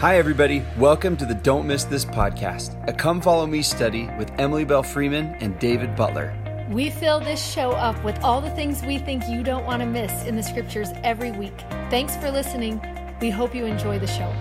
Hi, everybody. Welcome to the Don't Miss This podcast, a come follow me study with Emily Belle Freeman and David Butler. We fill this show up with all the things we think you don't want to miss in the scriptures every week. Thanks for listening. We hope you enjoy the show.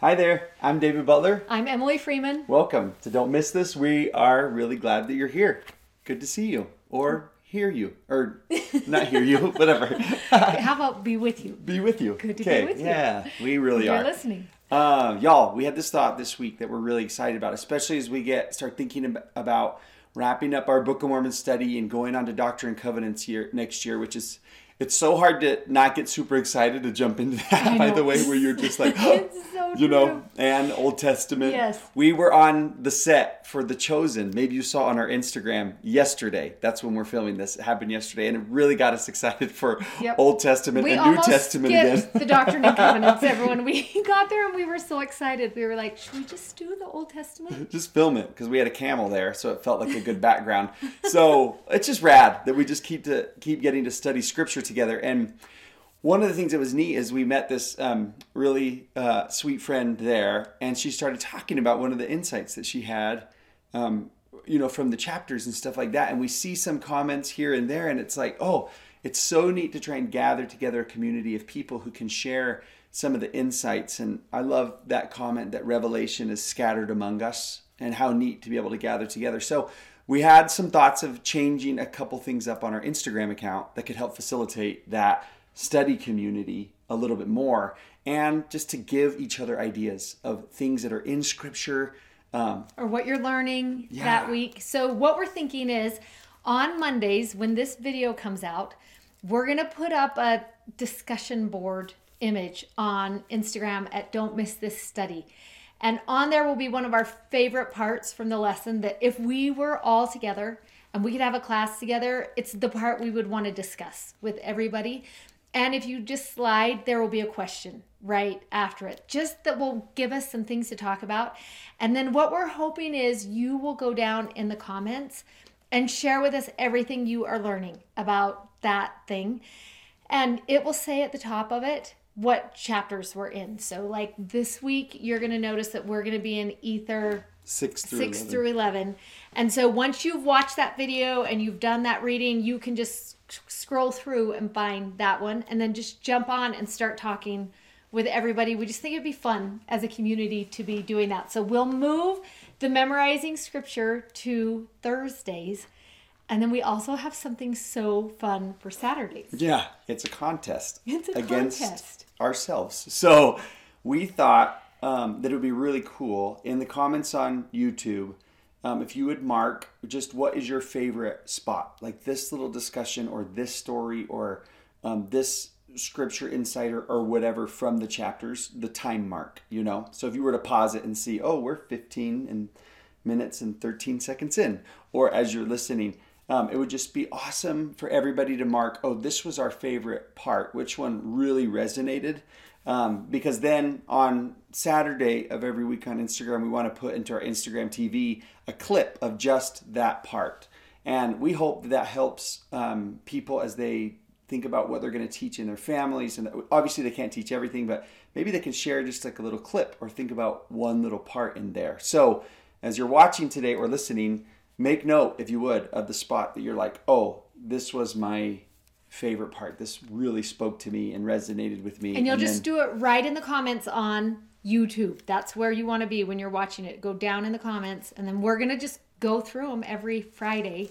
Hi there. I'm David Butler. I'm Emily Freeman. Welcome to Don't Miss This. We are really glad that you're here. Good to see you or hear you or not hear you, whatever. How about be with you? be with you. Good to be Okay, with you. Yeah, we really You're are. listening. Uh, y'all, we had this thought this week that we're really excited about, especially as we get start thinking about wrapping up our Book of Mormon study and going on to Doctrine and Covenants here next year, which is it's so hard to not get super excited to jump into that. By the way, where you're just like, so you know, true. and Old Testament. Yes. we were on the set for The Chosen. Maybe you saw on our Instagram yesterday. That's when we're filming this. It happened yesterday, and it really got us excited for Yep. Old Testament We and New Testament again. the Doctrine and Covenants, everyone. We got there and we were so excited. We were like, should we just do the Old Testament? just film it because we had a camel there, so it felt like a good background. So it's just rad that we just keep to keep getting to study scripture together. And one of the things that was neat is we met this um, really uh, sweet friend there, and she started talking about one of the insights that she had, um, you know, from the chapters and stuff like that. And we see some comments here and there, and it's like, oh, it's so neat to try and gather together a community of people who can share some of the insights. And I love that comment that revelation is scattered among us, and how neat to be able to gather together. So we had some thoughts of changing a couple things up on our Instagram account that could help facilitate that study community a little bit more and just to give each other ideas of things that are in scripture um, or what you're learning Yeah. that week. So, what we're thinking is on Mondays, when this video comes out, we're going to put up a discussion board image on Instagram at Don't Miss This Study. And on there will be one of our favorite parts from the lesson that if we were all together and we could have a class together, it's the part we would want to discuss with everybody. And if you just slide, there will be a question right after it, just that will give us some things to talk about. And then what we're hoping is you will go down in the comments and share with us everything you are learning about that thing. And it will say at the top of it what chapters we're in. So, like this week, you're going to notice that we're going to be in Ether six through 6 11. through 11. And so once you've watched that video and you've done that reading, you can just scroll through and find that one and then just jump on and start talking with everybody. We just think it'd be fun as a community to be doing that. So we'll move the memorizing scripture to Thursdays. And then we also have something so fun for Saturdays. Yeah, it's a contest. It's a against contest. ourselves. So we thought um, that it would be really cool in the comments on YouTube um, if you would mark just what is your favorite spot, like this little discussion or this story or um, this scripture insider or, whatever from the chapters, the time mark, you know? So if you were to pause it and see, oh, we're 15 and minutes and 13 seconds in, or as you're listening, um, it would just be awesome for everybody to mark, oh, this was our favorite part, which one really resonated. Um, because then on Saturday of every week on Instagram, we want to put into our Instagram TV a clip of just that part. And we hope that, that helps um, people as they think about what they're going to teach in their families. And obviously, they can't teach everything, but maybe they can share just like a little clip or think about one little part in there. So, as you're watching today or listening, make note, if you would, of the spot that you're like, oh, this was my favorite part. This really spoke to me and resonated with me. And you'll just then- do it right in the comments on YouTube. That's where you want to be when you're watching it. Go down in the comments, and then we're going to just go through them every Friday.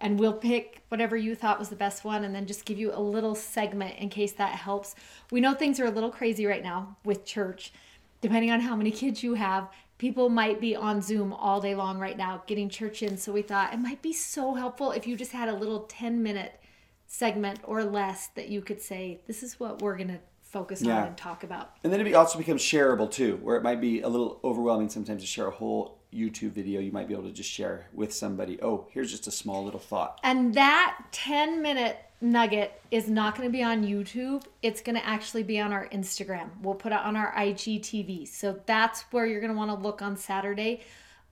And we'll pick whatever you thought was the best one and then just give you a little segment in case that helps. We know things are a little crazy right now with church. Depending on how many kids you have, people might be on Zoom all day long right now getting church in. So we thought it might be so helpful if you just had a little 10 minute segment or less that you could say, this is what we're going to focus Yeah. on and talk about. And then it also becomes shareable too, where it might be a little overwhelming sometimes to share a whole YouTube video. You might be able to just share with somebody, oh, here's just a small little thought. And that 10 minute nugget is not going to be on YouTube. It's going to actually be on our Instagram. We'll put it on our IGTV. So that's where you're going to want to look on Saturday.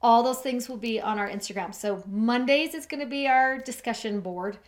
All those things will be on our Instagram. So Mondays is going to be our discussion board.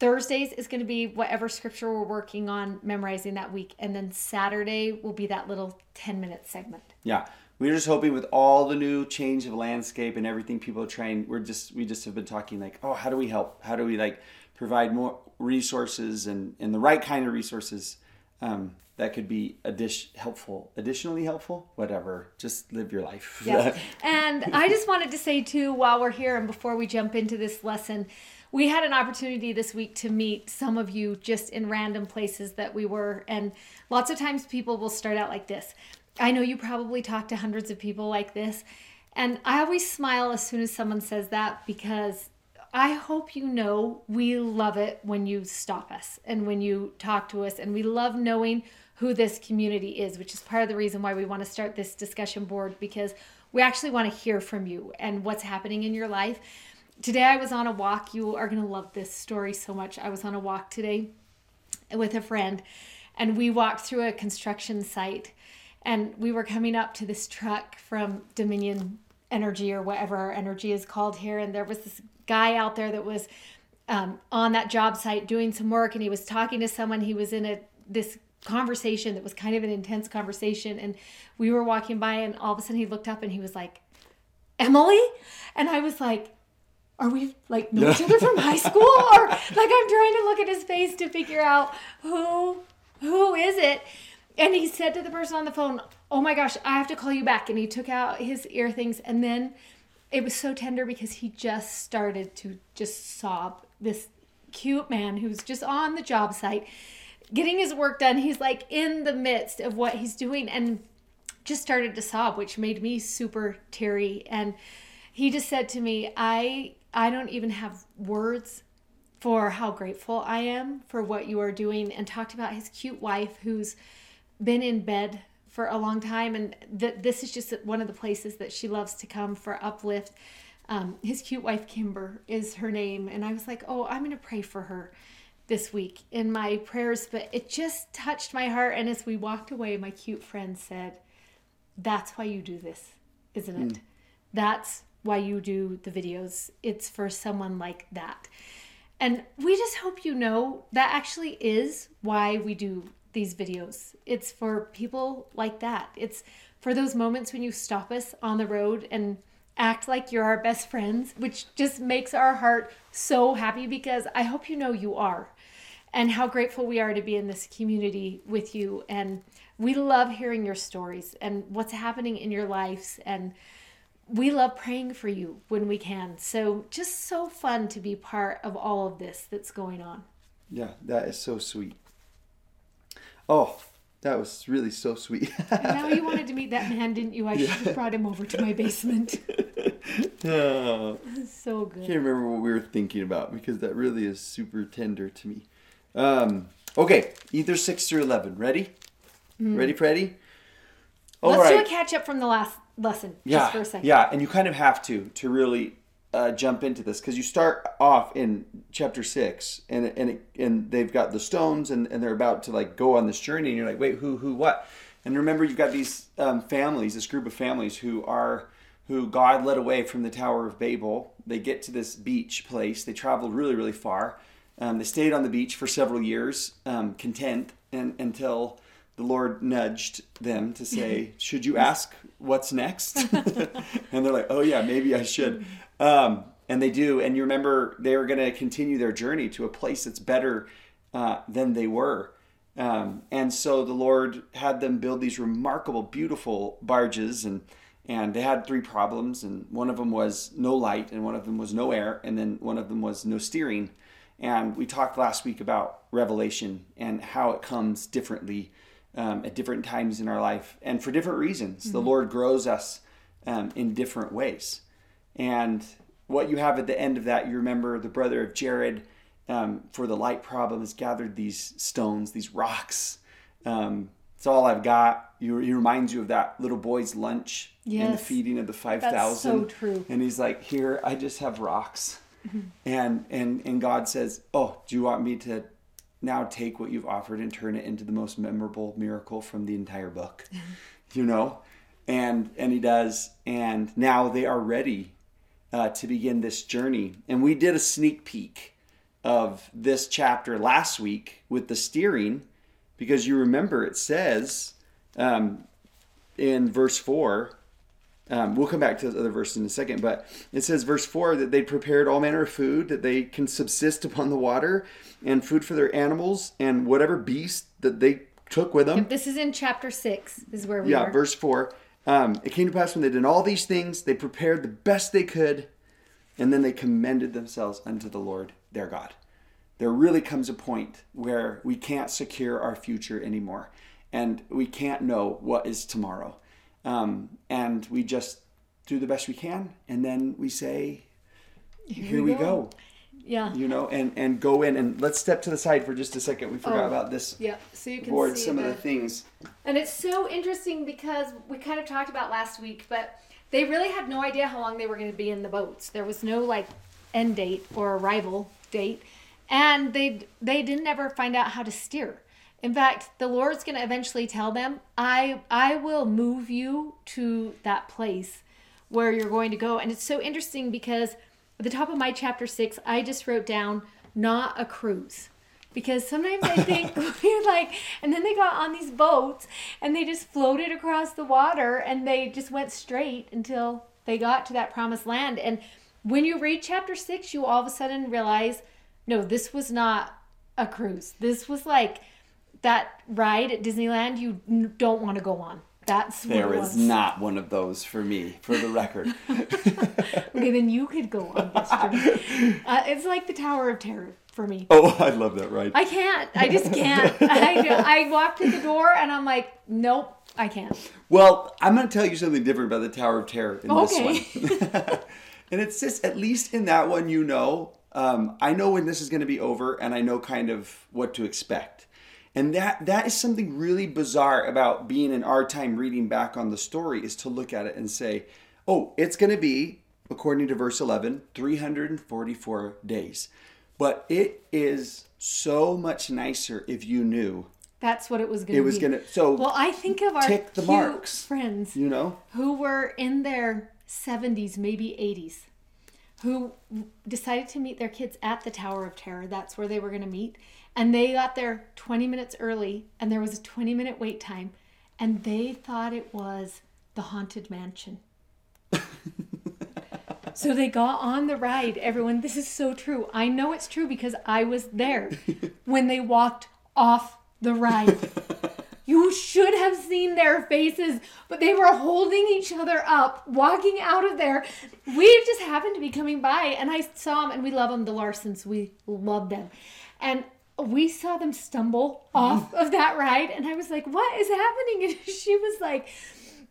Thursdays is going to be whatever scripture we're working on memorizing that week. And then Saturday will be that little 10 minute segment. Yeah. We're just hoping with all the new change of landscape and everything people are trying, we're just, we just have been talking like, oh, how do we help? How do we like provide more resources and, and the right kind of resources um, that could be addition, helpful, additionally helpful, whatever. Just live your life. Yeah. and I just wanted to say too, while we're here and before we jump into this lesson, we had an opportunity this week to meet some of you just in random places that we were. And lots of times people will start out like this. I know you probably talk to hundreds of people like this. And I always smile as soon as someone says that because I hope you know we love it when you stop us and when you talk to us. And we love knowing who this community is, which is part of the reason why we want to start this discussion board because we actually want to hear from you and what's happening in your life. Today I was on a walk. You are going to love this story so much. I was on a walk today with a friend and we walked through a construction site and we were coming up to this truck from Dominion Energy or whatever our energy is called here and there was this guy out there that was um, on that job site doing some work and he was talking to someone he was in a this conversation that was kind of an intense conversation and we were walking by and all of a sudden he looked up and he was like emily? And i was like are we like know each other from high school? Or like i'm trying to look at his face to figure out who who is it. And he said to the person on the phone oh my gosh i have to call you back. And he took out his ear things and then it was so tender because he just started to just sob. This cute man who's just on the job site getting his work done. He's like in the midst of what he's doing and just started to sob which made me super teary. And he just said to me i I don't even have words for how grateful I am for what you are doing and talked about his cute wife who's been in bed for a long time and that this is just one of the places that she loves to come for uplift um, his cute wife kimber is her name and i was like oh i'm to pray for her this week in my prayers but it just touched my heart and as we walked away my cute friend said that's why you do this isn't it mm. that's why you do the videos. It's for someone like that. And we just hope you know that actually is why we do these videos. It's for people like that. It's for those moments when you stop us on the road and act like you're our best friends, which just makes our heart so happy because I hope you know you are and how grateful we are to be in this community with you. And we love hearing your stories and what's happening in your lives and we love praying for you when we can. So just so fun to be part of all of this that's going on. Yeah, that is so sweet. Oh, that was really so sweet. now you wanted to meet that man, didn't you? I yeah. should have brought him over to my basement. oh, so good. I can't remember what we were thinking about because that really is super tender to me. Um, okay, Ether six or eleven. Ready? Mm. Ready, Freddie? Let's right. do a catch up from the last lesson yeah, just for a second. Yeah, and you kind of have to to really uh, jump into this because you start off in chapter six, and and it, and they've got the stones, and, and they're about to like go on this journey, and you're like, wait, who who what? And remember, you've got these um, families, this group of families who are who God led away from the Tower of Babel. They get to this beach place. They traveled really really far. Um, they stayed on the beach for several years, um, content, and until the Lord nudged them to say, Should you ask what's next? and they're like, Oh, yeah, maybe I should. Um, and they do. And you remember they were going to continue their journey to a place that's better uh, than they were. Um, and so the Lord had them build these remarkable, beautiful barges. And, and they had three problems. And one of them was no light, and one of them was no air, and then one of them was no steering. And we talked last week about revelation and how it comes differently um, at different times in our life and for different reasons. Mm-hmm. The Lord grows us um, in different ways. And what you have at the end of that, you remember the brother of Jared um, for the light problem has gathered these stones, these rocks. Um, it's all I've got. he reminds you of that little boy's lunch yes. and the feeding of the 5,000. That's so true. And he's like, here, I just have rocks. Mm-hmm. And, and, and God says, oh, do you want me to now take what you've offered and turn it into the most memorable miracle from the entire book. you know? and and he does. And now they are ready uh, to begin this journey. And we did a sneak peek of this chapter last week with the steering, because you remember it says um, in verse four. Um, we'll come back to the other verse in a second, but it says, verse 4, that they prepared all manner of food, that they can subsist upon the water, and food for their animals, and whatever beast that they took with them. This is in chapter 6, is where we Yeah, are. verse 4. Um, it came to pass when they did all these things, they prepared the best they could, and then they commended themselves unto the Lord their God. There really comes a point where we can't secure our future anymore, and we can't know what is tomorrow. Um, and we just do the best we can, and then we say, Here, we we go. go. Yeah. You know, and, and go in and let's step to the side for just a second. We forgot Oh. about this Yeah, so you can board, see some the, of the things. And it's so interesting because we kind of talked about last week, but they really had no idea how long they were going to be in the boats. There was no like end date or arrival date, and they they didn't ever find out how to steer. In fact, the Lord's going to eventually tell them, "I I will move you to that place where you're going to go." And it's so interesting because at the top of my chapter 6, I just wrote down not a cruise because sometimes I think we're like, and then they got on these boats and they just floated across the water and they just went straight until they got to that promised land. And when you read chapter six, you all of a sudden realize, no, this was not a cruise. This was like that ride at Disneyland you don't want to go on. That's There is not one of those for me, for the record. Okay, then you could go on this journey. Uh, it's like the Tower of Terror for me. oh, I love that ride. I can't. I just can't. I, I walked in the door and I'm like, nope, I can't. Well, I'm going to tell you something different about the Tower of Terror in Okay. this one. and it's just, at least in that one, you know, um, I know when this is going to be over and I know kind of what to expect. And that that is something really bizarre about being in our time reading back on the story is to look at it and say, oh, it's going to be, according to verse 11, 344 days. But it is so much nicer if you knew That's what it was going to be. it was going to. So, Well, I think of our tick the cute marks. friends you know? who were in their 70s, maybe 80s, who decided to meet their kids at the Tower of Terror. That's where they were going to meet. And they got there 20 minutes early, and there was a 20 minute wait time, and they thought it was the Haunted Mansion. so they got on the ride. Everyone, this is so true. I know it's true because I was there when they walked off the ride. You should have seen their faces, but they were holding each other up, walking out of there. We just happened to be coming by, and I saw them, and we love them, the Larsons. We love them. And we saw them stumble off of that ride, and I was like, What is happening? And she was like,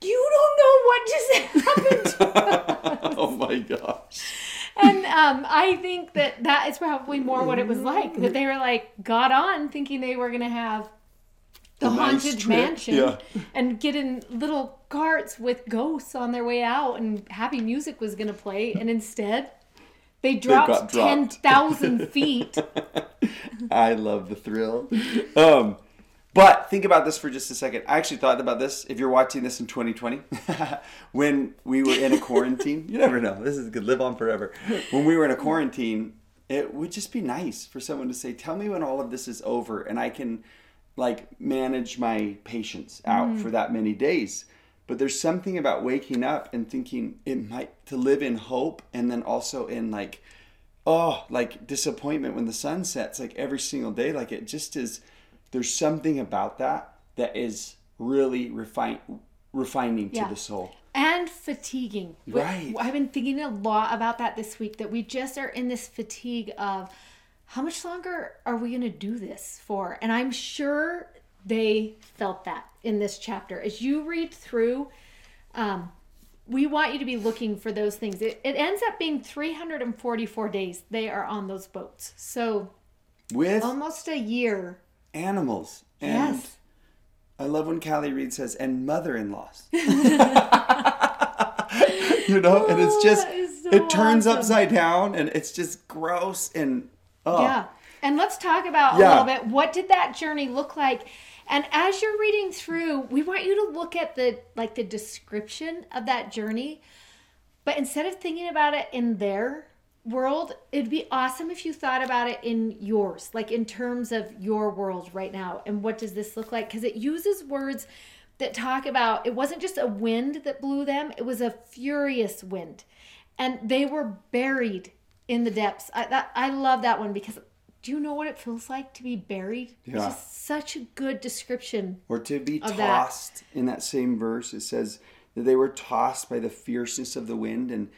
You don't know what just happened. oh my gosh. and um, I think that that is probably more what it was like. That they were like, got on thinking they were going to have the nice haunted trip, mansion yeah. and get in little carts with ghosts on their way out and happy music was going to play and instead they dropped, dropped. 10,000 feet I love the thrill. Um, but think about this for just a second. I actually thought about this. If you're watching this in 2020, when we were in a quarantine, you never know. This is could live on forever. When we were in a quarantine, it would just be nice for someone to say, "Tell me when all of this is over, and I can like manage my patience out for that many days." But there's something about waking up and thinking it might to live in hope, and then also in like oh like disappointment when the sun sets like every single day like it just is there's something about that that is really refine refining to the soul and fatiguing. Right. I've been thinking a lot about that this week that we just are in this fatigue of how much longer are we going to do this for? And I'm sure they felt that in this chapter. As you read through, um, we want you to be looking for those things. It, it ends up being 344 days they are on those boats. So with almost a year. animals and Yes. i love when callie reed says and mother-in-laws you know and it's Oh, just so it turns awesome. upside down and it's just gross and oh Yeah. And let's talk about a little bit what did that journey look like? And as you're reading through, we want you to look at the like the description of that journey. But instead of thinking about it in their world, it'd be awesome if you thought about it in yours, like in terms of your world right now. And what does this look like? Because it uses words that talk about it wasn't just a wind that blew them, it was a furious wind. And they were buried in the depths. I, that, I love that one because do you know what it feels like to be buried? Yeah. It's just such a good description. Or to be Of that. tossed in that same verse, it says that they were tossed by the fierceness of the wind, and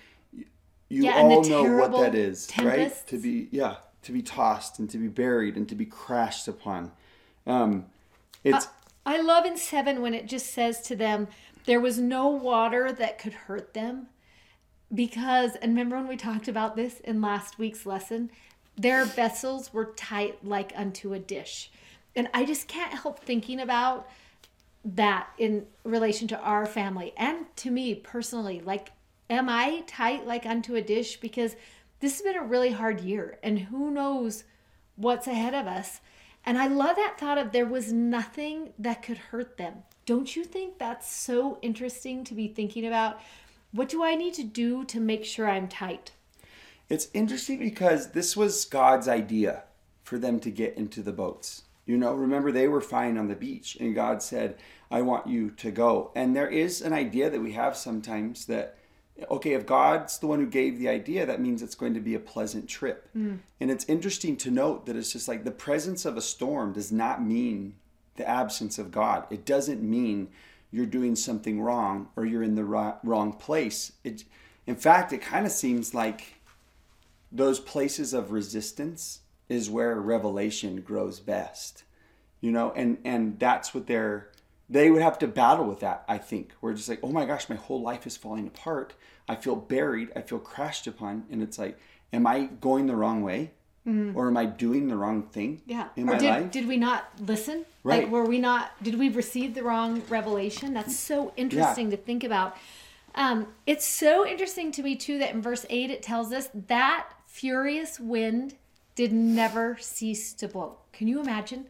you Yeah, and all know what that is, right? To be yeah, to be tossed and to be buried and to be crashed upon. Um, it's I love in seven when it just says to them, there was no water that could hurt them. Because, and remember when we talked about this in last week's lesson? Their vessels were tight like unto a dish. And I just can't help thinking about that in relation to our family and to me personally. Like, am I tight like unto a dish? Because this has been a really hard year, and who knows what's ahead of us. And I love that thought of there was nothing that could hurt them. Don't you think that's so interesting to be thinking about? What do I need to do to make sure I'm tight? It's interesting because this was God's idea for them to get into the boats. You know, remember they were fine on the beach and God said, I want you to go. And there is an idea that we have sometimes that, okay, if God's the one who gave the idea, that means it's going to be a pleasant trip. Mm. And it's interesting to note that it's just like the presence of a storm does not mean the absence of God. It doesn't mean you're doing something wrong or you're in the wrong place. It, in fact, it kind of seems like those places of resistance is where revelation grows best you know and and that's what they're they would have to battle with that i think we're just like oh my gosh my whole life is falling apart i feel buried i feel crashed upon and it's like am i going the wrong way or am i doing the wrong thing Mm-hmm. Yeah. in or my did, life did we not listen? Right. Like, were we not, did we receive the wrong revelation? That's so interesting to think about. Um, it's so interesting to me, too, that in verse 8 it tells us that furious wind did never cease to blow. Can you imagine?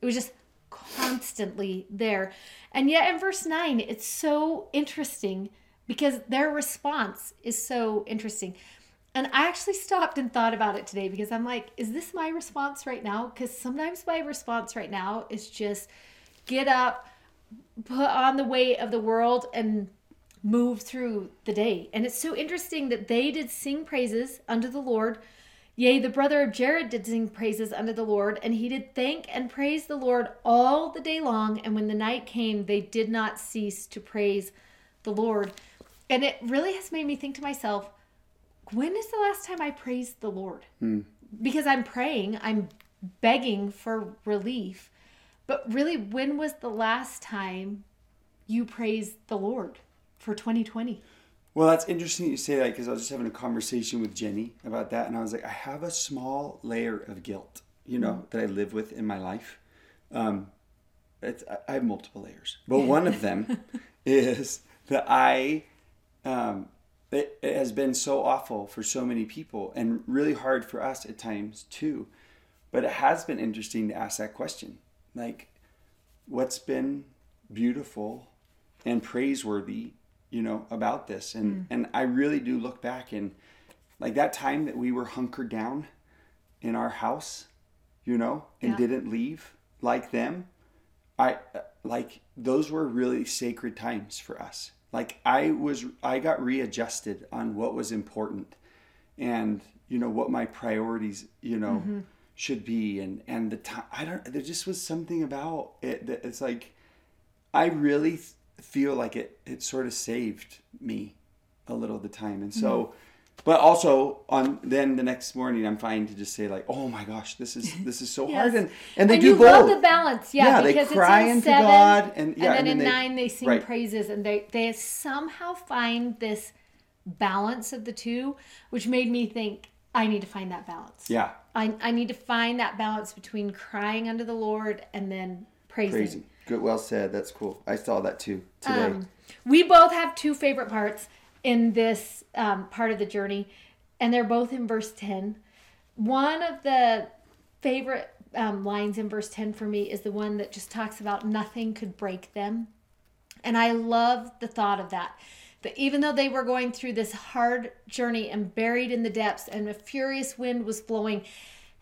It was just constantly there. And yet in verse 9, it's so interesting because their response is so interesting. And I actually stopped and thought about it today because I'm like, is this my response right now? Because sometimes my response right now is just get up, put on the weight of the world, and move through the day. And it's so interesting that they did sing praises unto the Lord. Yea, the brother of Jared did sing praises unto the Lord, and he did thank and praise the Lord all the day long. And when the night came, they did not cease to praise the Lord. And it really has made me think to myself, when is the last time I praised the Lord? Hmm. Because I'm praying, I'm begging for relief. But really, when was the last time you praised the Lord for 2020? Well, that's interesting you say that because I was just having a conversation with Jenny about that, and I was like, I have a small layer of guilt, you know, that I live with in my life. Um, it's, I- I have multiple layers, but one of them is that I, um, it, it has been so awful for so many people and really hard for us at times too. But it has been interesting to ask that question, like, what's been beautiful and praiseworthy you know about this. And mm. and i really do look back and like that time that we were hunkered down in our house you know and Yeah. didn't leave like them i uh, like those were really sacred times for us. Like i was i got readjusted on what was important and you know what my priorities you know mm-hmm. should be. And and the time i don't there just was something about it that it's like i really feel like it it sort of saved me a little of the time and so mm-hmm. but also on then the next morning i'm fine to just say like oh my gosh this is this is so hard and and they and do you both love the balance, yeah. Yeah, they cry it's in unto seven, God, and- yeah, then and in then they- nine they sing right. praises, and they they somehow find this balance of the two, which made me think I need to find that balance. yeah I I need to find that balance between crying unto the Lord and then praising. crazy good well said that's cool i saw that too today Um, we both have two favorite parts in this um, part of the journey, and they're both in verse 10. One of the favorite um, lines in verse 10 for me is the one that just talks about nothing could break them. And I love the thought of that. That even though they were going through this hard journey and buried in the depths, and a furious wind was blowing,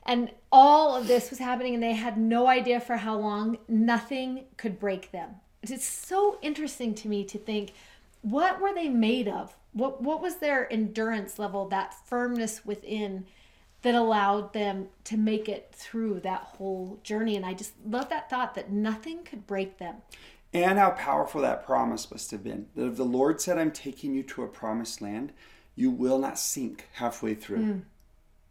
and all of this was happening, and they had no idea for how long, nothing could break them. It's so interesting to me to think what were they made of? What, what was their endurance level, that firmness within? that allowed them to make it through that whole journey. And I just love that thought that nothing could break them. And how powerful that promise must have been. That if the Lord said, I'm taking you to a promised land, you will not sink halfway through. Mm.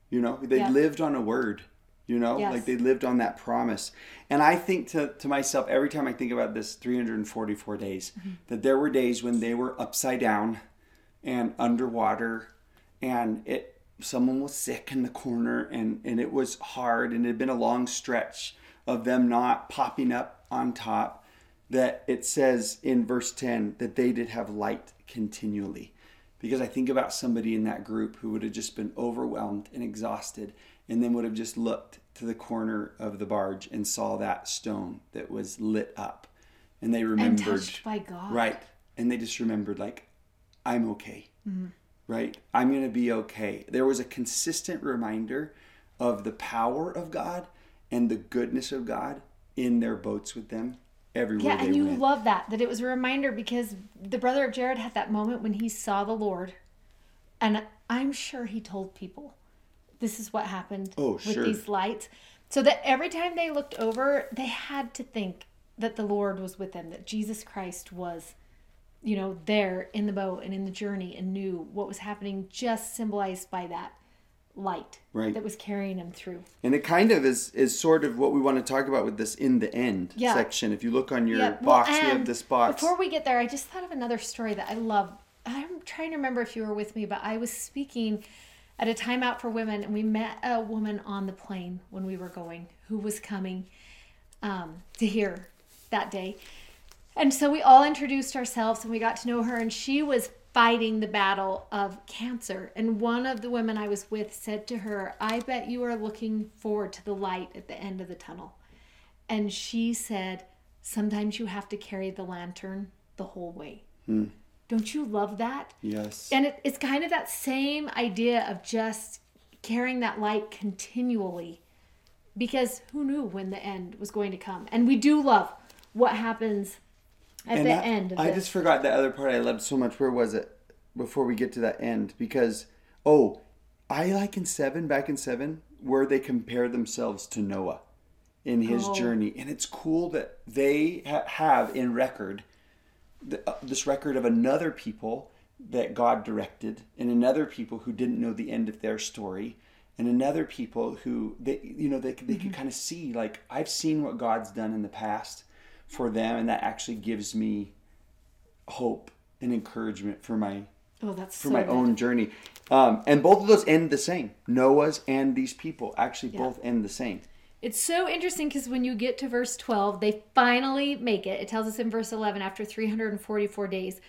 You know, they yeah. lived on a word, you know, yes. like they lived on that promise. And I think to, to myself, every time I think about this 344 days, mm-hmm. that there were days when they were upside down and underwater and it someone was sick in the corner and, and it was hard and it had been a long stretch of them not popping up on top that it says in verse 10 that they did have light continually because i think about somebody in that group who would have just been overwhelmed and exhausted and then would have just looked to the corner of the barge and saw that stone that was lit up. And they remembered and touched by god. Right. And they just remembered like i'm okay. Mm-hmm. Right? I'm going to be okay. There was a consistent reminder of the power of God and the goodness of God in their boats with them everywhere. Yeah, and you went. love that that it was a reminder because the brother of Jared had that moment when he saw the Lord, and I'm sure he told people, "This is what happened oh, with sure. these lights," so that every time they looked over, they had to think that the Lord was with them, that Jesus Christ was you know, there in the boat and in the journey and knew what was happening, just symbolized by that light right. that was carrying him through. And it kind of is is sort of what we want to talk about with this in the end yeah. section. If you look on your yeah. box, well, we have this box. Before we get there, I just thought of another story that I love. I'm trying to remember if you were with me, but I was speaking at a time out for women, and we met a woman on the plane when we were going who was coming um, to hear that day. And so we all introduced ourselves and we got to know her, and she was fighting the battle of cancer. And one of the women I was with said to her, I bet you are looking forward to the light at the end of the tunnel. And she said, Sometimes you have to carry the lantern the whole way. Hmm. Don't you love that? Yes. And it, it's kind of that same idea of just carrying that light continually because who knew when the end was going to come? And we do love what happens at and the I, end. I just forgot the other part I loved so much. Where was it? Before we get to that end, because oh, I like in seven, back in seven, where they compare themselves to Noah in his oh. journey, and it's cool that they ha- have in record the, uh, this record of another people that God directed, and another people who didn't know the end of their story, and another people who they you know they they mm-hmm. can kind of see like I've seen what God's done in the past for them, and that actually gives me hope and encouragement for my oh, that's for so my good. own journey. Um, and both of those end the same. Noah's and these people actually yeah. both end the same. It's so interesting because when you get to verse 12, they finally make it. It tells us in verse 11 after 344 days.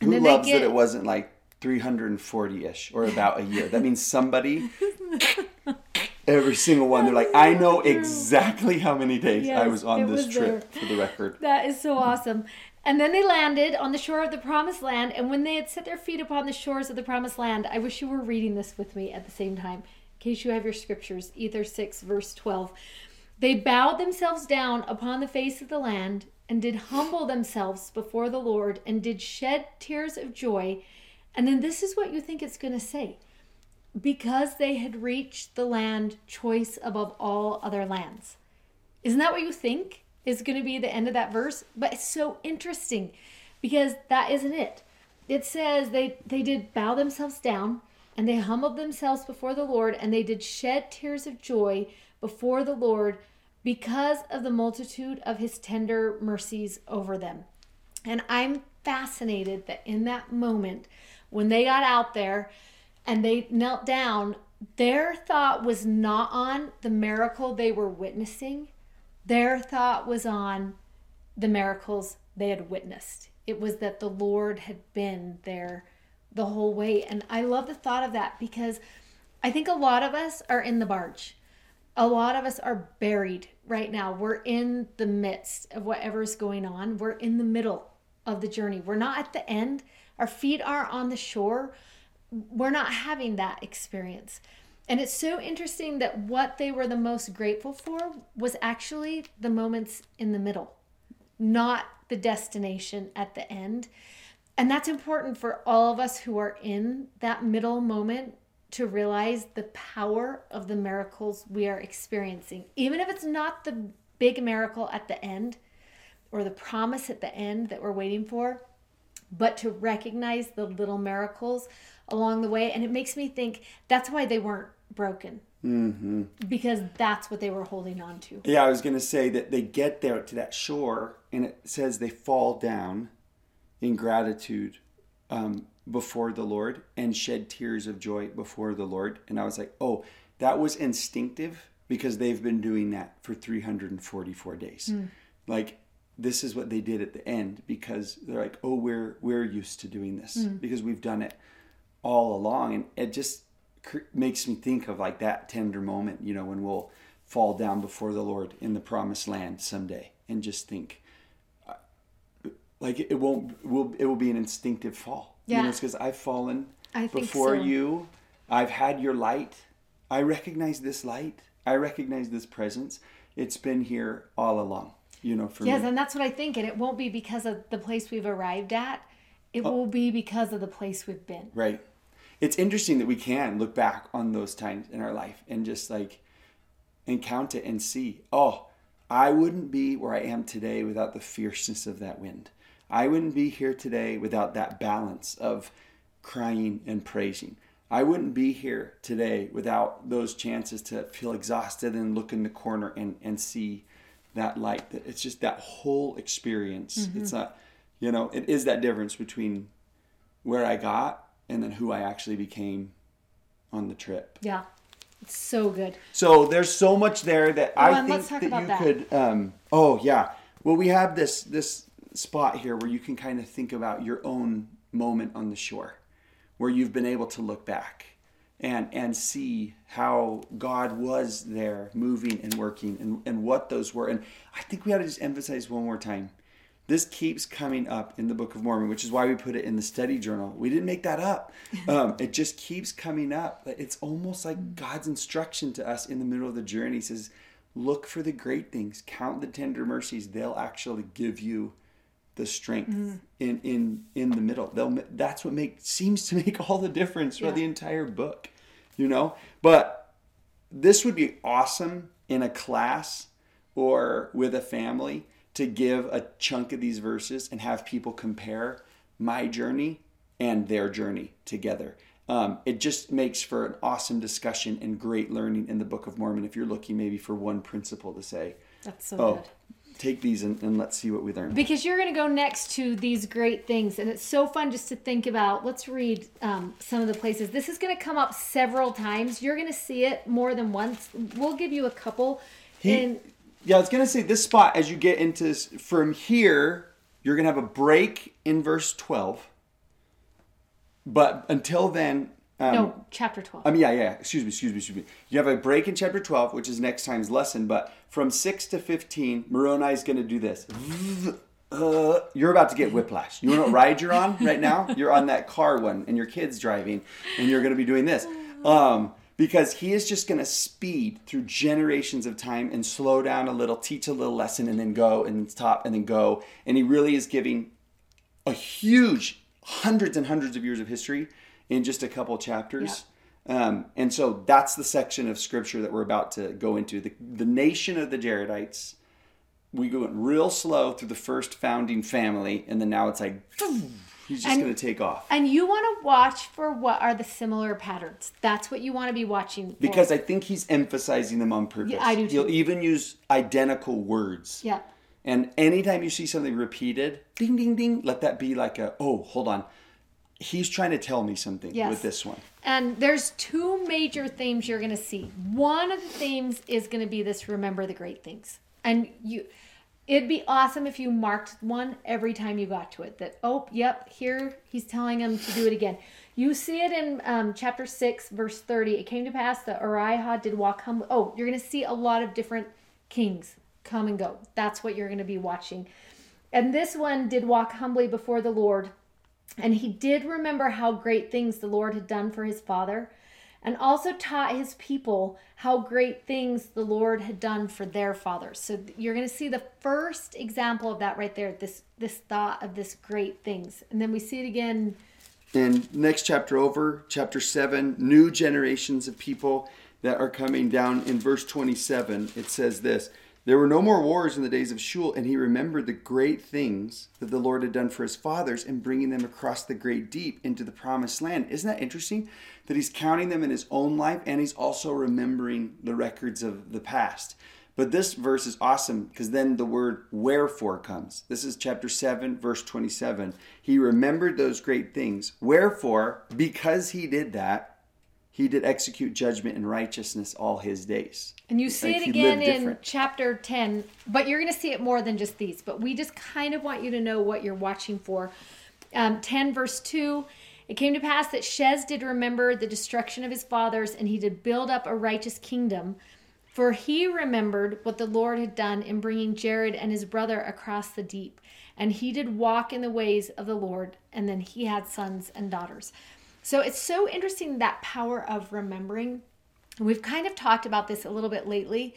And Who loves get... that it wasn't like 340 ish or about a year? That means somebody every single one. They're like, I know exactly how many days yes, I was on this was trip there. for the record. That is so awesome. And then they landed on the shore of the promised land. And when they had set their feet upon the shores of the promised land, I wish you were reading this with me at the same time, in case you have your scriptures, Ether 6, verse 12. They bowed themselves down upon the face of the land and did humble themselves before the Lord and did shed tears of joy. And then this is what you think it's going to say because they had reached the land choice above all other lands. Isn't that what you think is going to be the end of that verse? But it's so interesting because that isn't it. It says they they did bow themselves down and they humbled themselves before the Lord and they did shed tears of joy before the Lord because of the multitude of his tender mercies over them. And I'm fascinated that in that moment when they got out there and they knelt down, their thought was not on the miracle they were witnessing. Their thought was on the miracles they had witnessed. It was that the Lord had been there the whole way. And I love the thought of that because I think a lot of us are in the barge. a lot of us are buried right now. We're in the midst of whatever's going on. We're in the middle of the journey. We're not at the end. Our feet are on the shore. We're not having that experience. And it's so interesting that what they were the most grateful for was actually the moments in the middle, not the destination at the end. And that's important for all of us who are in that middle moment to realize the power of the miracles we are experiencing. Even if it's not the big miracle at the end or the promise at the end that we're waiting for, but to recognize the little miracles along the way. And it makes me think that's why they weren't broken. Mm-hmm. Because that's what they were holding on to. Yeah, I was going to say that they get there to that shore and it says they fall down in gratitude um, before the Lord and shed tears of joy before the Lord. And I was like, oh, that was instinctive because they've been doing that for 344 days. Mm. Like this is what they did at the end because they're like, oh, we're we're used to doing this mm. because we've done it all along, and it just makes me think of like that tender moment, you know, when we'll fall down before the Lord in the promised land someday, and just think, uh, like it won't will it will be an instinctive fall yeah. You know, it's because I've fallen I before so. you. I've had your light. I recognize this light. I recognize this presence. It's been here all along, you know, for yes, me. and that's what I think. And it won't be because of the place we've arrived at. It oh. will be because of the place we've been. Right. It's interesting that we can look back on those times in our life and just like and count it and see, oh, I wouldn't be where I am today without the fierceness of that wind. I wouldn't be here today without that balance of crying and praising. I wouldn't be here today without those chances to feel exhausted and look in the corner and, and see that light. It's just that whole experience. Mm-hmm. It's not, you know, it is that difference between where I got and then who I actually became on the trip. Yeah. It's so good. So there's so much there that oh, I think that you that. could um oh yeah. Well we have this this spot here where you can kind of think about your own moment on the shore, where you've been able to look back and and see how God was there moving and working and, and what those were. And I think we ought to just emphasize one more time. This keeps coming up in the Book of Mormon, which is why we put it in the study journal. We didn't make that up. Um, it just keeps coming up. It's almost like God's instruction to us in the middle of the journey. He says, Look for the great things, count the tender mercies. They'll actually give you the strength mm-hmm. in in in the middle. They'll that's what make seems to make all the difference for yeah. the entire book, you know. But this would be awesome in a class or with a family to give a chunk of these verses and have people compare my journey and their journey together. Um, it just makes for an awesome discussion and great learning in the Book of Mormon if you're looking maybe for one principle to say. That's so oh, good take these and, and let's see what we learn. Because you're going to go next to these great things, and it's so fun just to think about. Let's read um, some of the places. This is going to come up several times. You're going to see it more than once. We'll give you a couple. He, and yeah, I was going to say this spot as you get into from here, you're going to have a break in verse 12. But until then, um, no, chapter 12. I mean, yeah, yeah. Excuse me, excuse me, excuse me. You have a break in chapter 12, which is next time's lesson. But from 6 to 15, Moroni is going to do this. Uh, you're about to get whiplash. You know what ride you're on right now? You're on that car one, and your kid's driving, and you're going to be doing this. Um, because he is just going to speed through generations of time and slow down a little, teach a little lesson, and then go and stop and then go. And he really is giving a huge, hundreds and hundreds of years of history in just a couple chapters. Yeah. Um, and so that's the section of scripture that we're about to go into. The, the nation of the Jaredites, we go real slow through the first founding family, and then now it's like, he's just going to take off. And you want to watch for what are the similar patterns. That's what you want to be watching for. Because I think he's emphasizing them on purpose. Yeah, I do too. He'll even use identical words. Yeah. And anytime you see something repeated, ding, ding, ding, let that be like a, oh, hold on he's trying to tell me something yes. with this one. And there's two major themes you're going to see. One of the themes is going to be this remember the great things. And you it'd be awesome if you marked one every time you got to it that oh, yep, here he's telling him to do it again. You see it in um, chapter 6, verse 30. It came to pass that Orihah did walk humbly. Oh, you're going to see a lot of different kings come and go. That's what you're going to be watching. And this one did walk humbly before the Lord. And he did remember how great things the Lord had done for his father, and also taught his people how great things the Lord had done for their fathers. So you're going to see the first example of that right there. This this thought of this great things, and then we see it again. In next chapter over, chapter seven, new generations of people that are coming down. In verse twenty-seven, it says this. There were no more wars in the days of Shule, and he remembered the great things that the Lord had done for his fathers in bringing them across the great deep into the promised land. Isn't that interesting? That he's counting them in his own life and he's also remembering the records of the past. But this verse is awesome because then the word wherefore comes. This is chapter 7, verse 27. He remembered those great things. Wherefore, because he did that, he did execute judgment and righteousness all his days. And you see Like, it again in different. chapter 10, but you're going to see it more than just these. But we just kind of want you to know what you're watching for. Um, 10, verse 2 It came to pass that Shez did remember the destruction of his fathers, and he did build up a righteous kingdom. For he remembered what the Lord had done in bringing Jared and his brother across the deep. And he did walk in the ways of the Lord, and then he had sons and daughters. So it's so interesting that power of remembering. We've kind of talked about this a little bit lately,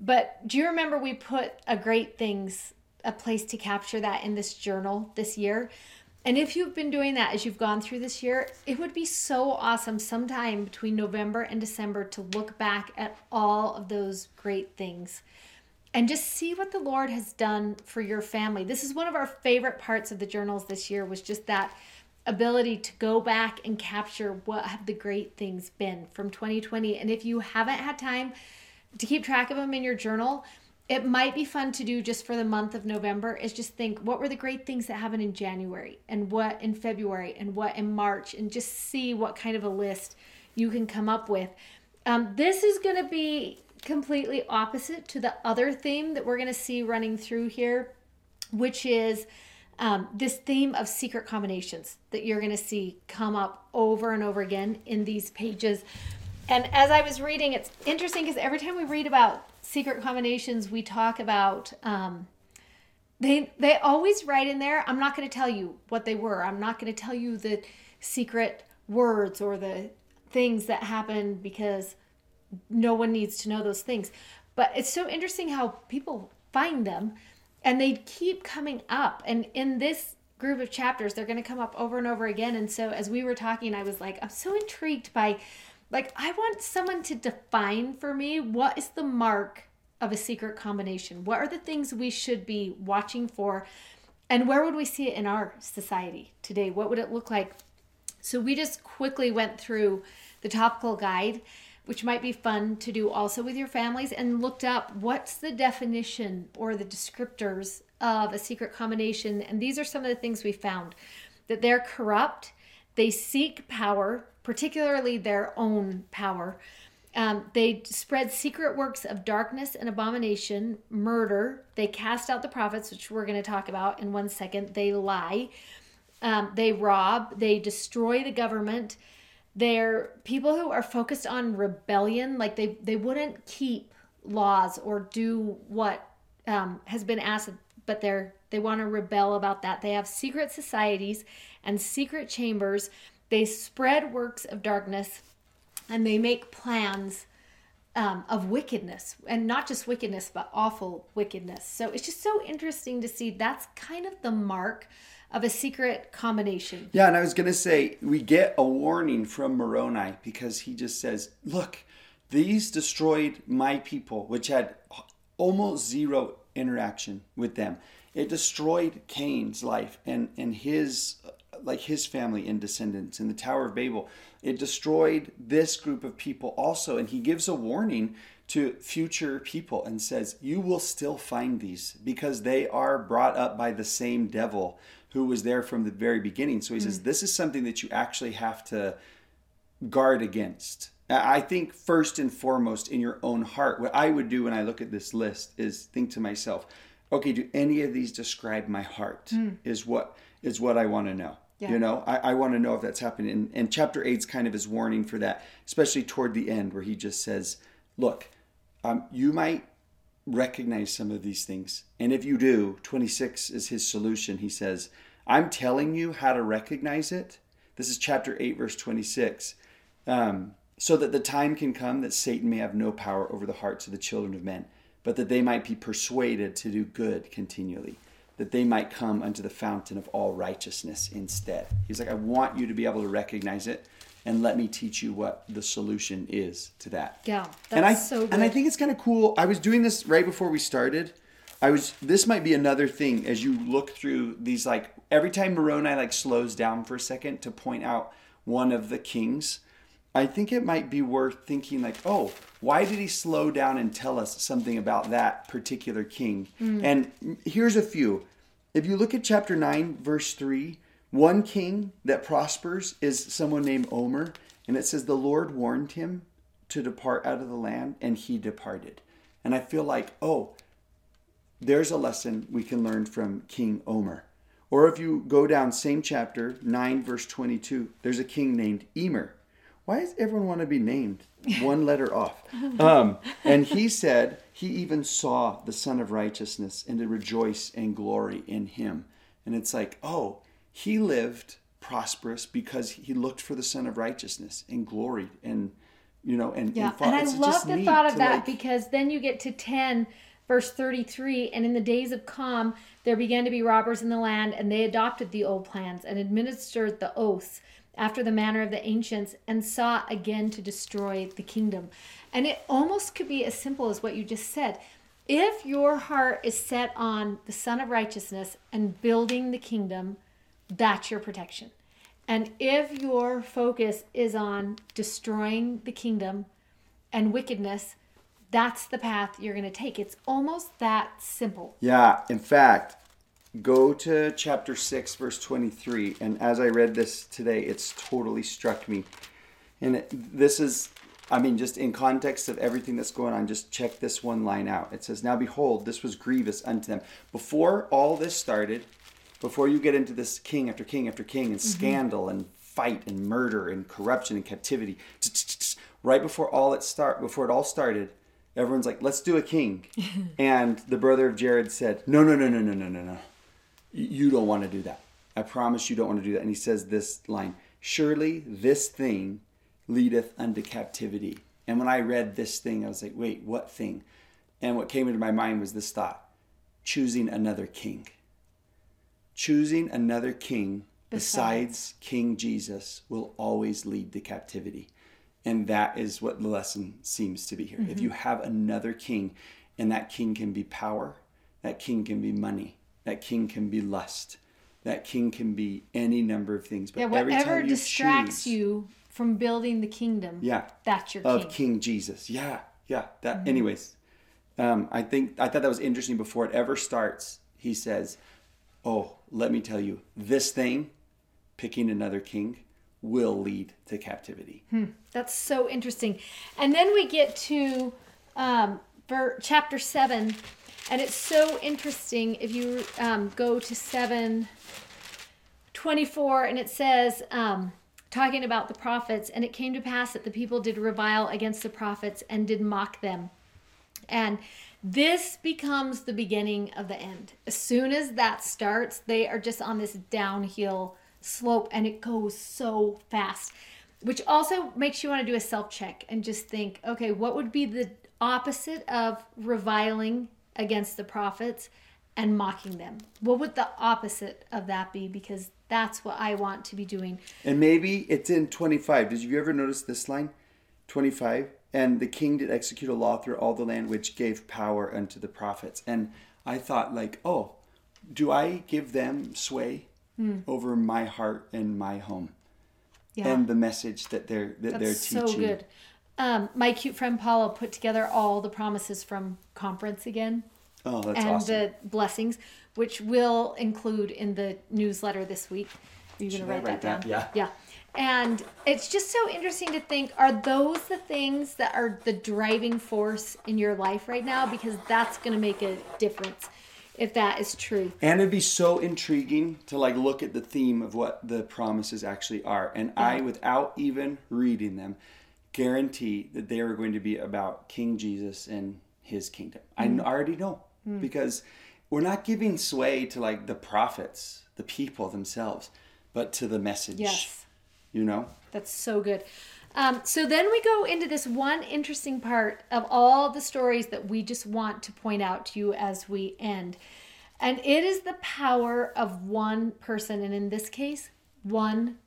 but do you remember we put a great things, a place to capture that in this journal this year? And if you've been doing that as you've gone through this year, it would be so awesome sometime between November and December to look back at all of those great things and just see what the Lord has done for your family. This is one of our favorite parts of the journals this year was just that ability to go back and capture what have the great things been from 2020. And if you haven't had time to keep track of them in your journal, it might be fun to do just for the month of November is just think what were the great things that happened in January and what in February and what in March and just see what kind of a list you can come up with. Um, this is going to be completely opposite to the other theme that we're going to see running through here, which is um, this theme of secret combinations that you're going to see come up over and over again in these pages. And as I was reading, it's interesting because every time we read about secret combinations, we talk about um, they they always write in there. I'm not going to tell you what they were. I'm not going to tell you the secret words or the things that happened because no one needs to know those things. But it's so interesting how people find them and they keep coming up. And in this group of chapters, they're going to come up over and over again. And so as we were talking, I was like, I'm so intrigued by, like, I want someone to define for me what is the mark of a secret combination? What are the things we should be watching for? And where would we see it in our society today? What would it look like? So we just quickly went through the topical guide, which might be fun to do also with your families, and looked up what's the definition or the descriptors of a secret combination. And these are some of the things we found that they're corrupt, they seek power, particularly their own power. Um, they spread secret works of darkness and abomination, murder. They cast out the prophets, which we're going to talk about in one second. They lie. Um, they rob. They destroy the government. They're people who are focused on rebellion. Like they, they wouldn't keep laws or do what um, has been asked, but they're they want to rebel about that. They have secret societies and secret chambers. They spread works of darkness and they make plans um, of wickedness and not just wickedness but awful wickedness so it's just so interesting to see that's kind of the mark of a secret combination Yeah, and I was going to say, we get a warning from Moroni because he just says, Look, these destroyed my people, which had almost zero interaction with them. It destroyed Cain's life and, and his like his family and descendants in the Tower of Babel. It destroyed this group of people also. And he gives a warning to future people and says, You will still find these because they are brought up by the same devil who was there from the very beginning. So he says, This is something that you actually have to guard against. I think first and foremost in your own heart, what I would do when I look at this list is think to myself, okay, do any of these describe my heart? Is what is what I want to know. Yeah. You know, I, I want to know if that's happening. And, and chapter eight's kind of his warning for that, especially toward the end where he just says, look, um, you might recognize some of these things. And if you do, 26 is his solution. He says, I'm telling you how to recognize it. This is chapter 8, verse 26. Um, so that the time can come that Satan may have no power over the hearts of the children of men, but that they might be persuaded to do good continually, that they might come unto the fountain of all righteousness instead. He's like, I want you to be able to recognize it, and let me teach you what the solution is to that. Yeah, and I that's so good. and I think it's kind of cool. I was doing this right before we started. I was. This might be another thing as you look through these. Like every time Moroni like slows down for a second to point out one of the kings, I think it might be worth thinking like, oh, why did he slow down and tell us something about that particular king? Mm. And here's a few. If you look at chapter 9, verse 3, one king that prospers is someone named Omer. And it says, The Lord warned him to depart out of the land, and he departed. And I feel like, oh, there's a lesson we can learn from King Omer. Or if you go down same chapter, 9 verse 22, there's a king named Emer. Why does everyone want to be named one letter off? Um, and he said he even saw the Son of Righteousness and to rejoice and glory in him. And it's like, oh, he lived prosperous because he looked for the Son of Righteousness and glory and you know and Yeah, fought. and I It's love just the thought of that like- because then you get to 10, verse 33, and in the days of Com, there began to be robbers in the land, and they adopted the old plans and administered the oaths after the manner of the ancients and sought again to destroy the kingdom. And it almost could be as simple as what you just said. If your heart is set on the Son of Righteousness and building the kingdom, that's your protection. And if your focus is on destroying the kingdom and wickedness, that's the path you're going to take. It's almost that simple. Yeah, in fact, go to chapter 6, verse 23. And as I read this today, it's totally struck me. And it, this is, I mean, just in context of everything that's going on, just check this one line out. It says, Now behold, this was grievous unto them. Before all this started, before you get into this king after king after king and mm-hmm. scandal and fight and murder and corruption and captivity, right before all it start, before it all started, everyone's like, "Let's do a king," and the brother of Jared said, "No, no, no, no, no, no, no, no. You don't want to do that. I promise you don't want to do that." And he says this line: "Surely this thing leadeth unto captivity." And when I read this thing, I was like, "Wait, what thing?" And what came into my mind was this thought: choosing another king. Choosing another king besides King Jesus will always lead to captivity. And that is what the lesson seems to be here. If you have another king, and that king can be power, that king can be money, that king can be lust, that king can be any number of things. But Yeah, every whatever distracts choose, you from building the kingdom, yeah, that's your of king. King Jesus. Yeah, yeah. That. Mm-hmm. Anyways, um, I think I thought that was interesting. Before it ever starts, he says, "Oh, let me tell you, this thing, picking another king, will lead to captivity." That's so interesting. And then we get to um, ver- chapter 7, and it's so interesting if you um, go to 7 24, and it says, um, talking about the prophets, and it came to pass that the people did revile against the prophets and did mock them. And this becomes the beginning of the end. As soon as that starts, they are just on this downhill slope and it goes so fast, which also makes you want to do a self check and just think okay, what would be the opposite of reviling against the prophets and mocking them? What would the opposite of that be? Because that's what I want to be doing. And maybe it's in 25. Did you ever notice this line? 25. And the king did execute a law through all the land which gave power unto the prophets. And I thought, like, oh, do I give them sway over my heart and my home Yeah. and the message that they're that That's they're teaching? so good. Um, my cute friend Paula put together all the promises from conference again Oh, that's and awesome. the blessings, which we'll include in the newsletter this week. Are you going to write, write that that? down? Yeah. Yeah. And it's just so interesting to think are those the things that are the driving force in your life right now? Because that's going to make a difference. if that is true. And it'd be so intriguing to like look at the theme of what the promises actually are. And I, without even reading them, guarantee that they are going to be about King Jesus and his kingdom. I Mm. kn- already know because we're not giving sway to like the prophets, the people themselves, but to the message. Yes. You know? That's so good. Um, so then we go into this one interesting part of all the stories that we just want to point out to you as we end. And it is the power of one person, and in this case, one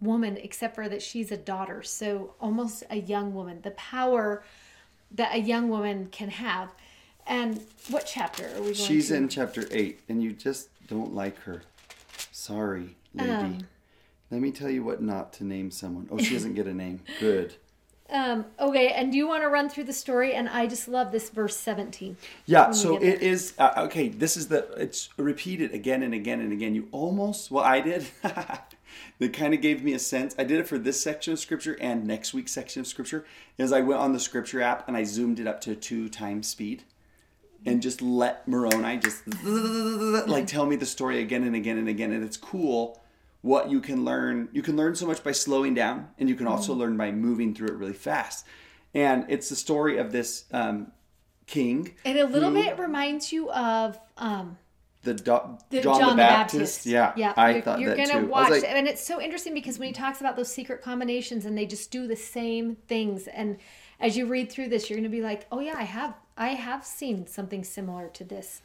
woman, except for that she's a daughter. So almost a young woman. The power that a young woman can have. And what chapter are we going She's to? in chapter 8, and you just don't like her. Sorry, lady. Um. Let me tell you what not to name someone. Oh, she doesn't get a name. Good. Um, okay, and do you want to run through the story? And I just love this verse 17. Yeah, so it is uh, okay. This is the it's repeated again and again and again. You almost well, I did. that kind of gave me a sense. I did it for this section of scripture and next week's section of scripture. Is I went on the scripture app and I zoomed it up to two times speed, and just let Moroni just like tell me the story again and again and again. And it's cool what you can learn. You can learn so much by slowing down, and you can also learn by moving through it really fast. And it's the story of this um, king And a little who- bit reminds you of um, the, Do- John, the Baptist. Yeah, yeah. I you're, thought you're that gonna too. Watch, like, and it's so interesting because when he talks about those secret combinations and they just do the same things, and as you read through this, you're gonna be like, oh yeah, I have, I have seen something similar to this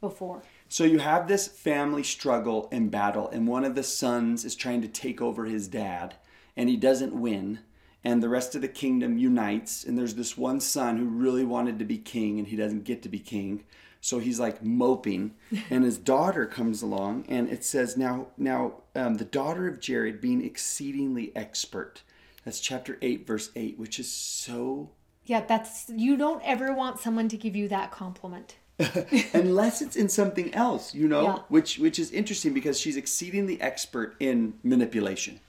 before. So you have this family struggle and battle, and one of the sons is trying to take over his dad, and he doesn't win. And the rest of the kingdom unites, and there's this one son who really wanted to be king, and he doesn't get to be king. So he's like moping, and his daughter comes along, and it says, "Now, now, um, the daughter of Jared, being exceedingly expert." That's chapter eight, verse eight, which is so Yeah, that's you don't ever want someone to give you that compliment. unless it's in something else, you know, Yeah. which which is interesting because she's exceedingly expert in manipulation,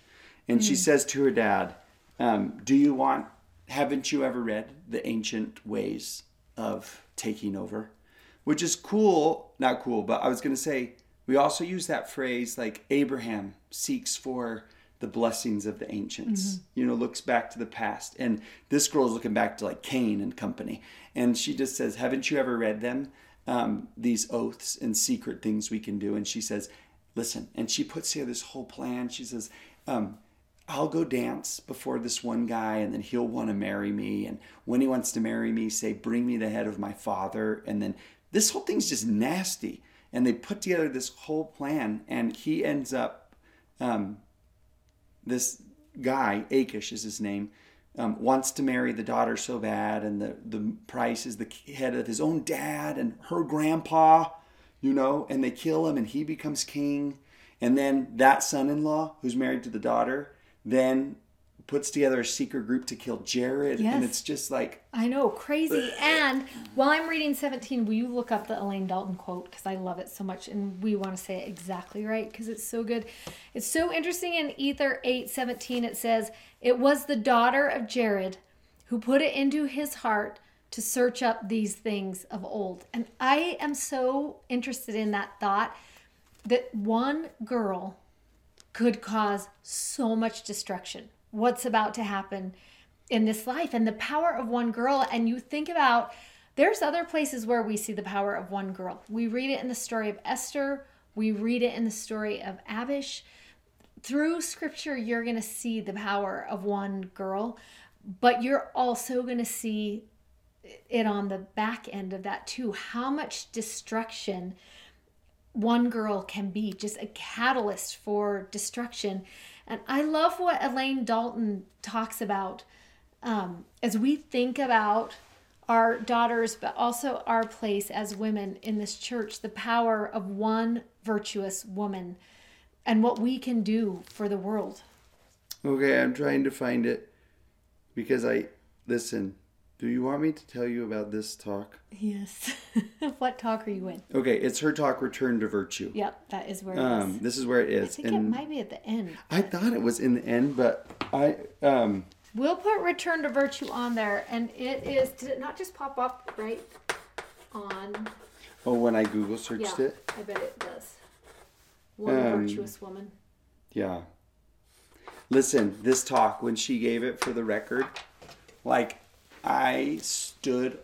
and she says to her dad, um, "Do you want? Haven't you ever read the ancient ways of taking over?" Which is cool, not cool, but I was gonna say we also use that phrase like Abraham seeks for the blessings of the ancients. You know, looks back to the past, and this girl is looking back to like Cain and company, and she just says, "Haven't you ever read them? Um, these oaths and secret things we can do." And she says, "Listen," and she puts together this whole plan. She says. Um, I'll go dance before this one guy and then he'll want to marry me. And when he wants to marry me, say, bring me the head of my father. And then this whole thing's just nasty. And they put together this whole plan and he ends up, um, this guy, Akish is his name, um, wants to marry the daughter so bad. And the, the price is the head of his own dad and her grandpa, you know, and they kill him and he becomes king. And then that son in law, who's married to the daughter, then puts together a secret group to kill Jared. Yes. And it's just like, I know, crazy. And while I'm reading 17, will you look up the Elaine Dalton quote? Because I love it so much. And we want to say it exactly right because it's so good. It's so interesting in Ether 8 17, it says, It was the daughter of Jared who put it into his heart to search up these things of old. And I am so interested in that thought that one girl could cause so much destruction. What's about to happen in this life and the power of one girl. And you think about there's other places where we see the power of one girl. We read it in the story of Esther, we read it in the story of Abish. Through scripture, you're going to see the power of one girl, but you're also going to see it on the back end of that too. How much destruction one girl can be just a catalyst for destruction. And I love what Elaine Dalton talks about um, as we think about our daughters, but also our place as women in this church, the power of one virtuous woman and what we can do for the world. okay, I'm trying to find it because I, listen, do you want me to tell you about this talk? Yes. what talk are you in? Okay, it's her talk, Return to Virtue. Yep, that is where it is. Um, this is where it is. I think it might be at the end. I thought it was in the end, but I, um, We'll put Return to Virtue on there, and it is. Did it not just pop up right on? Oh, when I Google searched yeah, it? I bet it does. What a Um, virtuous woman. Yeah. Listen, this talk, when she gave it for the record, like, I stood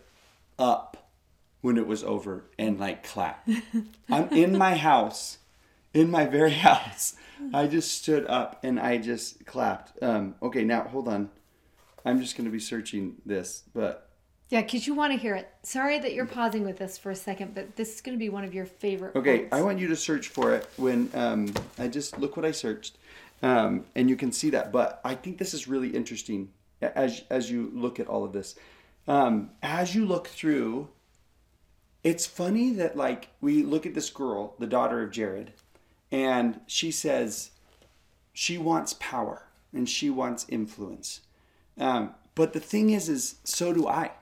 up when it was over and, like, clapped. I'm in my house, in my very house. I just stood up and I just clapped. Um, okay, now hold on. I'm just going to be searching this, but Yeah, because you want to hear it. Sorry that you're pausing with us for a second, but this is going to be one of your favorite. Okay. I want you to search for it when um, I just look what I searched, um, and you can see that. But I think this is really interesting as as you look at all of this. Um, as you look through, it's funny that like we look at this girl, the daughter of Jared, and she says she wants power and she wants influence. Um, but the thing is, is so do I.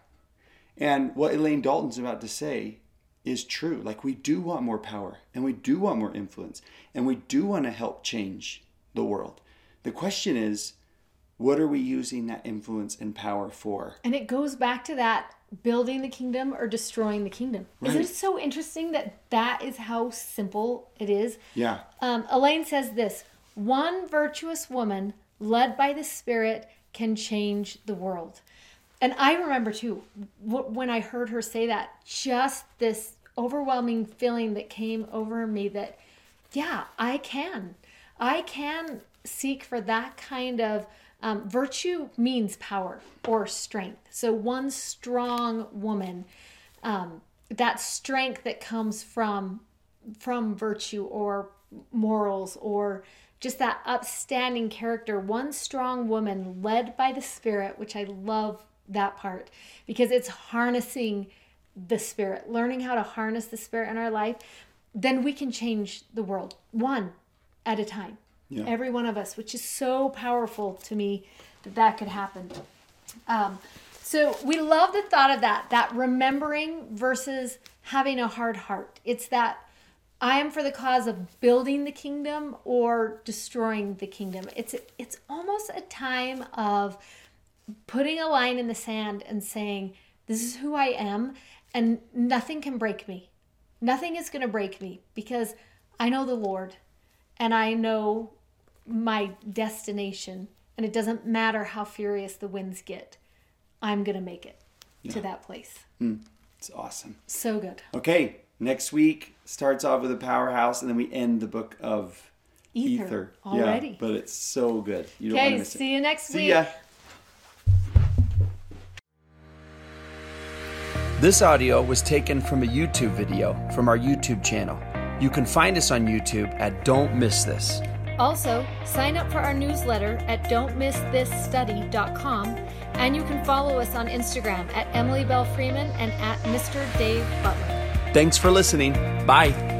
And what Elaine Dalton's about to say is true. Like we do want more power and we do want more influence and we do want to help change the world. The question is, what are we using that influence and power for? And it goes back to that building the kingdom or destroying the kingdom. Isn't it so interesting that that is how simple it is? Yeah. Um, Elaine says this one virtuous woman led by the Spirit can change the world. And I remember too, wh- when I heard her say that, just this overwhelming feeling that came over me that, yeah, I can. I can seek for that kind of um, virtue means power or strength. So one strong woman, um, that strength that comes from from virtue or morals or just that upstanding character. One strong woman led by the spirit which i love that part because it's harnessing the spirit learning how to harness the spirit in our life. Then we can change the world one at a time Yeah. every one of us which is so powerful to me that that could happen um, so we love the thought of that, that remembering versus having a hard heart. It's that I am for the cause of building the kingdom or destroying the kingdom. It's it's almost a time of putting a line in the sand and saying, This is who I am, and nothing can break me. Nothing is going to break me because I know the Lord and I know my destination. And it doesn't matter how furious the winds get, I'm going to make it to that place. Hmm. It's awesome. So good. Okay, next week starts off with a powerhouse, and then we end the book of Ether, Ether. already. Yeah, but it's so good. You don't want to Okay, miss it. see you next See week. ya. This audio was taken from a YouTube video from our YouTube channel. You can find us on YouTube at Don't Miss This. Also, sign up for our newsletter at don'tmissthisstudy.com and you can follow us on Instagram at Emily Belle Freeman and at Mr. Dave Butler. Thanks for listening. Bye.